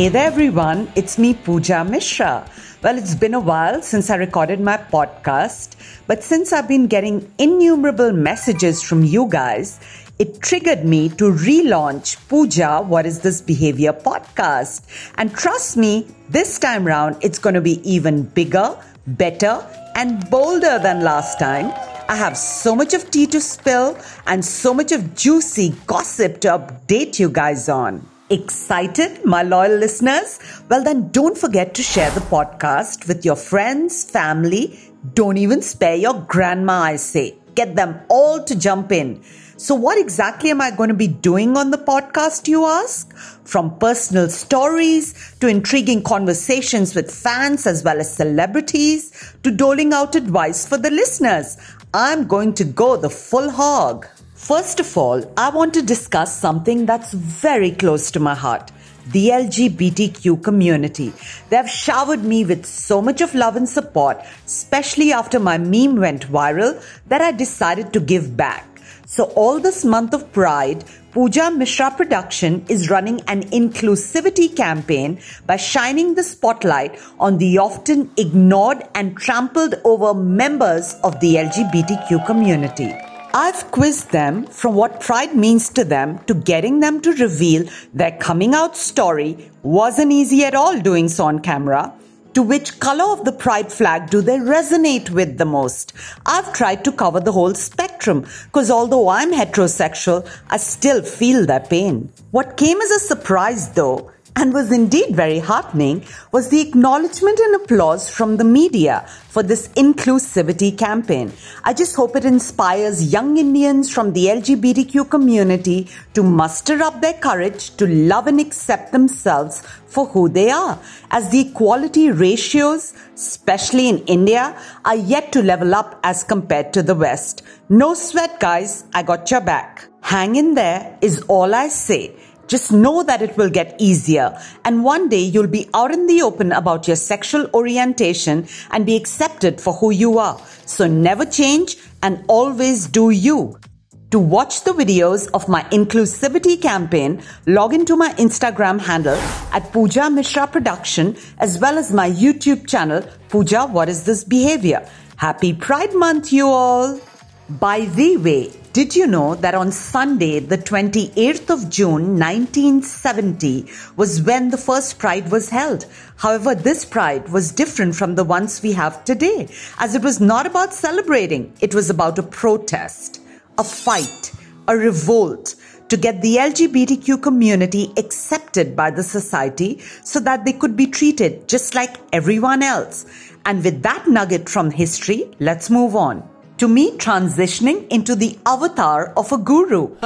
Hey there, everyone. It's me, Pooja Mishra. Well, it's been a while since I recorded my podcast, but since I've been getting innumerable messages from you guys, it triggered me to relaunch Pooja What is This Behavior podcast. And trust me, this time round, it's going to be even bigger, better, and bolder than last time. I have so much of tea to spill and so much of juicy gossip to update you guys on. Excited, my loyal listeners? Well, then don't forget to share the podcast with your friends, family. Don't even spare your grandma, I say. Get them all to jump in. So, what exactly am I going to be doing on the podcast, you ask? From personal stories to intriguing conversations with fans as well as celebrities to doling out advice for the listeners, I'm going to go the full hog. First of all, I want to discuss something that's very close to my heart the LGBTQ community. They have showered me with so much of love and support, especially after my meme went viral, that I decided to give back. So, all this month of Pride, Pooja Mishra Production is running an inclusivity campaign by shining the spotlight on the often ignored and trampled over members of the LGBTQ community. I've quizzed them from what pride means to them to getting them to reveal their coming out story wasn't easy at all doing so on camera. To which color of the pride flag do they resonate with the most? I've tried to cover the whole spectrum because although I'm heterosexual, I still feel their pain. What came as a surprise though and was indeed very heartening was the acknowledgement and applause from the media for this inclusivity campaign. I just hope it inspires young Indians from the LGBTQ community to muster up their courage to love and accept themselves for who they are, as the equality ratios, especially in India, are yet to level up as compared to the West. No sweat, guys, I got your back. Hang in there is all I say. Just know that it will get easier. And one day you'll be out in the open about your sexual orientation and be accepted for who you are. So never change and always do you. To watch the videos of my inclusivity campaign, log into my Instagram handle at Pooja Mishra Production as well as my YouTube channel, Pooja What is This Behavior? Happy Pride Month, you all! By the way, did you know that on Sunday, the 28th of June 1970, was when the first Pride was held? However, this Pride was different from the ones we have today, as it was not about celebrating, it was about a protest, a fight, a revolt to get the LGBTQ community accepted by the society so that they could be treated just like everyone else. And with that nugget from history, let's move on to me transitioning into the avatar of a guru.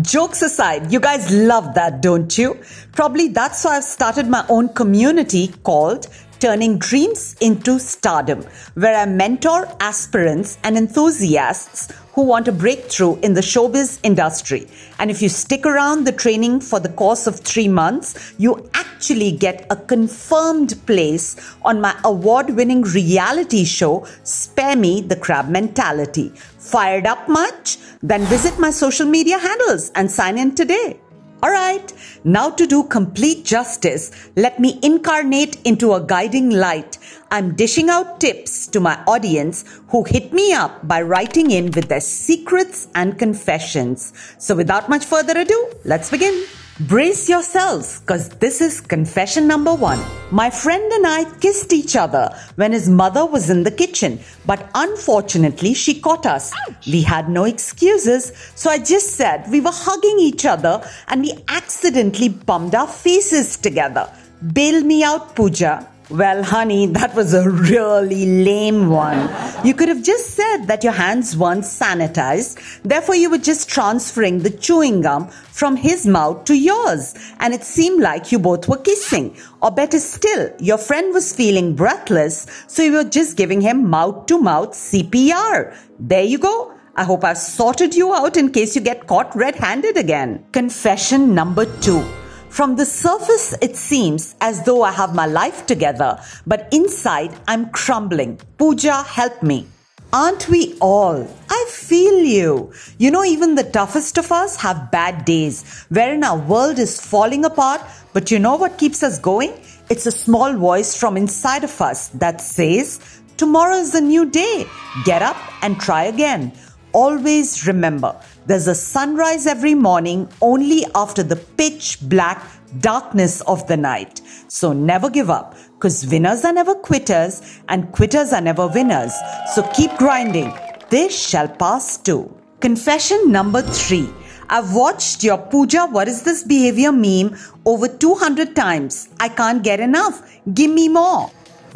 Jokes aside, you guys love that, don't you? Probably that's why I've started my own community called Turning Dreams into Stardom, where I mentor aspirants and enthusiasts who want a breakthrough in the showbiz industry. And if you stick around the training for the course of three months, you actually get a confirmed place on my award winning reality show, Spare Me the Crab Mentality. Fired up much? Then visit my social media handles and sign in today. Alright, now to do complete justice, let me incarnate into a guiding light. I'm dishing out tips to my audience who hit me up by writing in with their secrets and confessions. So without much further ado, let's begin. Brace yourselves, cause this is confession number one. My friend and I kissed each other when his mother was in the kitchen, but unfortunately she caught us. We had no excuses, so I just said we were hugging each other and we accidentally bumped our faces together. Bail me out, Pooja. Well, honey, that was a really lame one. You could have just said that your hands weren't sanitized, therefore, you were just transferring the chewing gum from his mouth to yours, and it seemed like you both were kissing. Or better still, your friend was feeling breathless, so you were just giving him mouth to mouth CPR. There you go. I hope I've sorted you out in case you get caught red handed again. Confession number two. From the surface, it seems as though I have my life together, but inside I'm crumbling. Pooja, help me. Aren't we all? I feel you. You know, even the toughest of us have bad days wherein our world is falling apart. But you know what keeps us going? It's a small voice from inside of us that says, Tomorrow is a new day. Get up and try again. Always remember, there's a sunrise every morning only after the pitch black darkness of the night. So never give up because winners are never quitters and quitters are never winners. So keep grinding. This shall pass too. Confession number three. I've watched your Pooja What is this behavior meme over 200 times. I can't get enough. Give me more.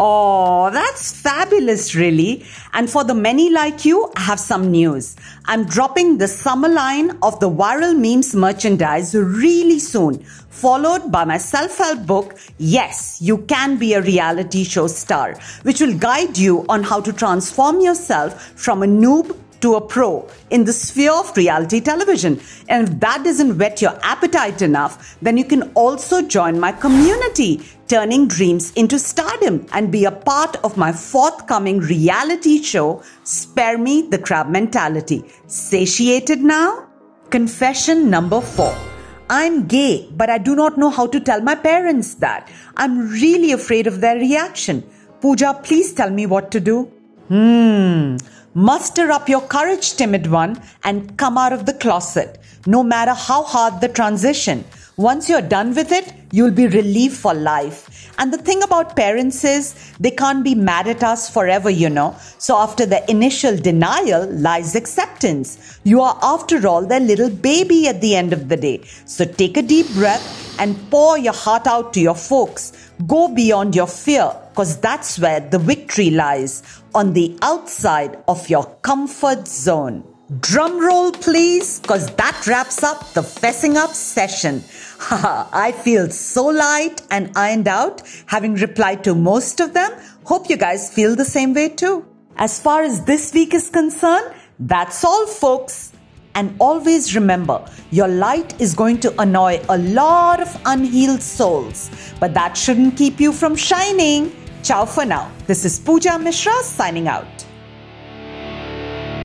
Oh, that's fabulous, really. And for the many like you, I have some news. I'm dropping the summer line of the viral memes merchandise really soon, followed by my self help book, Yes, You Can Be a Reality Show Star, which will guide you on how to transform yourself from a noob to a pro in the sphere of reality television. And if that doesn't whet your appetite enough, then you can also join my community, turning dreams into stardom, and be a part of my forthcoming reality show, Spare Me the Crab Mentality. Satiated now? Confession number four. I'm gay, but I do not know how to tell my parents that. I'm really afraid of their reaction. Pooja, please tell me what to do. Hmm. Muster up your courage, timid one, and come out of the closet, no matter how hard the transition. Once you're done with it, you'll be relieved for life. And the thing about parents is they can't be mad at us forever, you know. So after the initial denial lies acceptance. You are, after all, their little baby at the end of the day. So take a deep breath and pour your heart out to your folks. Go beyond your fear, because that's where the victory lies on the outside of your comfort zone. Drum roll, please, because that wraps up the fessing up session. I feel so light and ironed out, having replied to most of them. Hope you guys feel the same way too. As far as this week is concerned, that's all, folks. And always remember, your light is going to annoy a lot of unhealed souls, but that shouldn't keep you from shining. Ciao for now. This is Pooja Mishra signing out.